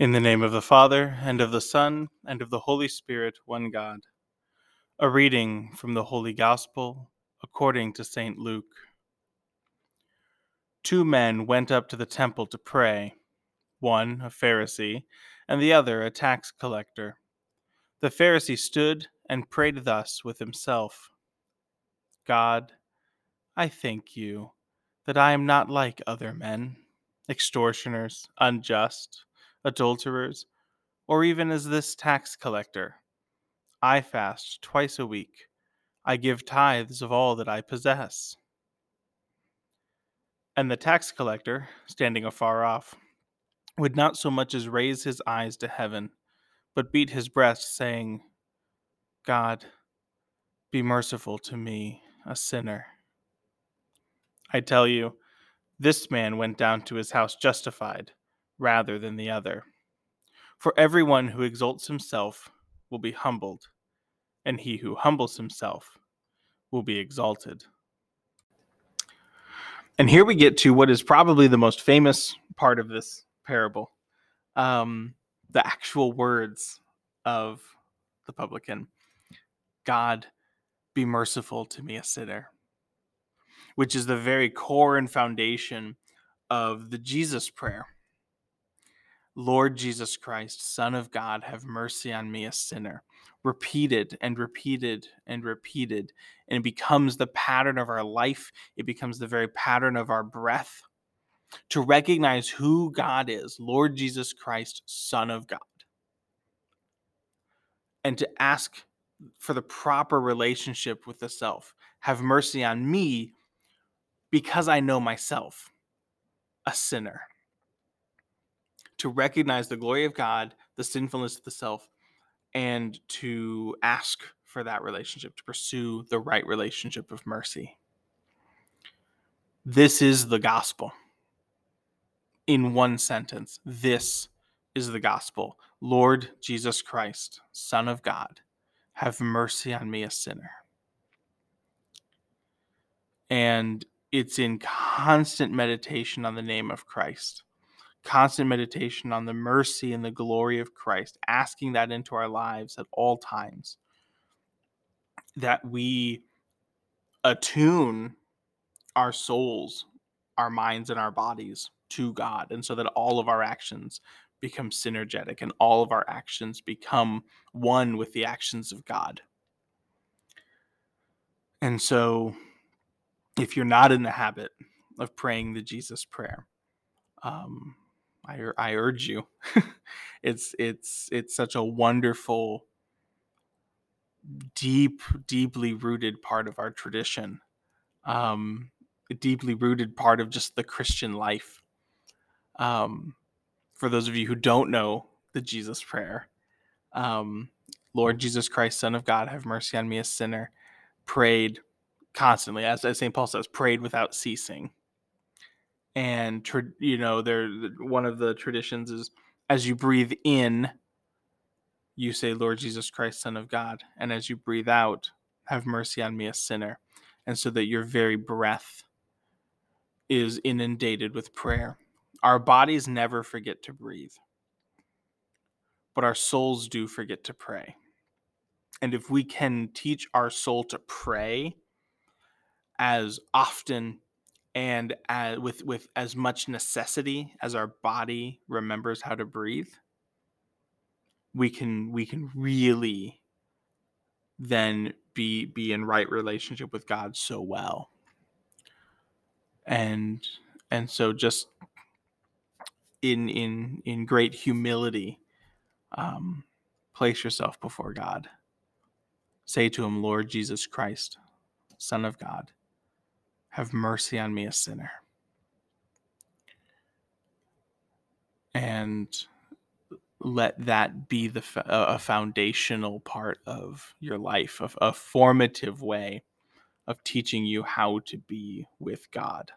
In the name of the Father, and of the Son, and of the Holy Spirit, one God. A reading from the Holy Gospel according to St. Luke. Two men went up to the temple to pray, one a Pharisee, and the other a tax collector. The Pharisee stood and prayed thus with himself God, I thank you that I am not like other men, extortioners, unjust adulterers, or even as this tax collector. I fast twice a week. I give tithes of all that I possess. And the tax collector, standing afar off, would not so much as raise his eyes to heaven, but beat his breast, saying, God, be merciful to me, a sinner. I tell you, this man went down to his house justified rather than the other. For everyone who exalts himself will be humbled, and he who humbles himself will be exalted. And here we get to what is probably the most famous part of this parable um, the actual words of the publican God, be merciful to me, a sinner, which is the very core and foundation of the Jesus prayer. Lord Jesus Christ, Son of God, have mercy on me, a sinner. Repeated and repeated and repeated. And it becomes the pattern of our life, it becomes the very pattern of our breath to recognize who God is Lord Jesus Christ, Son of God. And to ask for the proper relationship with the self. Have mercy on me because I know myself, a sinner to recognize the glory of God, the sinfulness of the self, and to ask for that relationship, to pursue the right relationship of mercy. This is the gospel. In one sentence, this is the gospel. Lord Jesus Christ, Son of God, have mercy on me, a sinner. And it's in constant meditation on the name of Christ constant meditation on the mercy and the glory of Christ, asking that into our lives at all times, that we attune our souls, our minds, and our bodies to God, and so that all of our actions become synergetic and all of our actions become one with the actions of God. And so, if you're not in the habit of praying the Jesus prayer, um, I, I urge you. it's it's it's such a wonderful, deep, deeply rooted part of our tradition. Um, a deeply rooted part of just the Christian life. Um, for those of you who don't know the Jesus prayer, um, Lord Jesus Christ, Son of God, have mercy on me, a sinner. Prayed constantly, as, as St. Paul says, prayed without ceasing and you know there one of the traditions is as you breathe in you say lord jesus christ son of god and as you breathe out have mercy on me a sinner and so that your very breath is inundated with prayer. Our bodies never forget to breathe but our souls do forget to pray. And if we can teach our soul to pray as often and as, with with as much necessity as our body remembers how to breathe we can we can really then be be in right relationship with God so well. And and so just in in in great humility um place yourself before God. Say to him Lord Jesus Christ son of God have mercy on me, a sinner. And let that be the a foundational part of your life, of a formative way of teaching you how to be with God.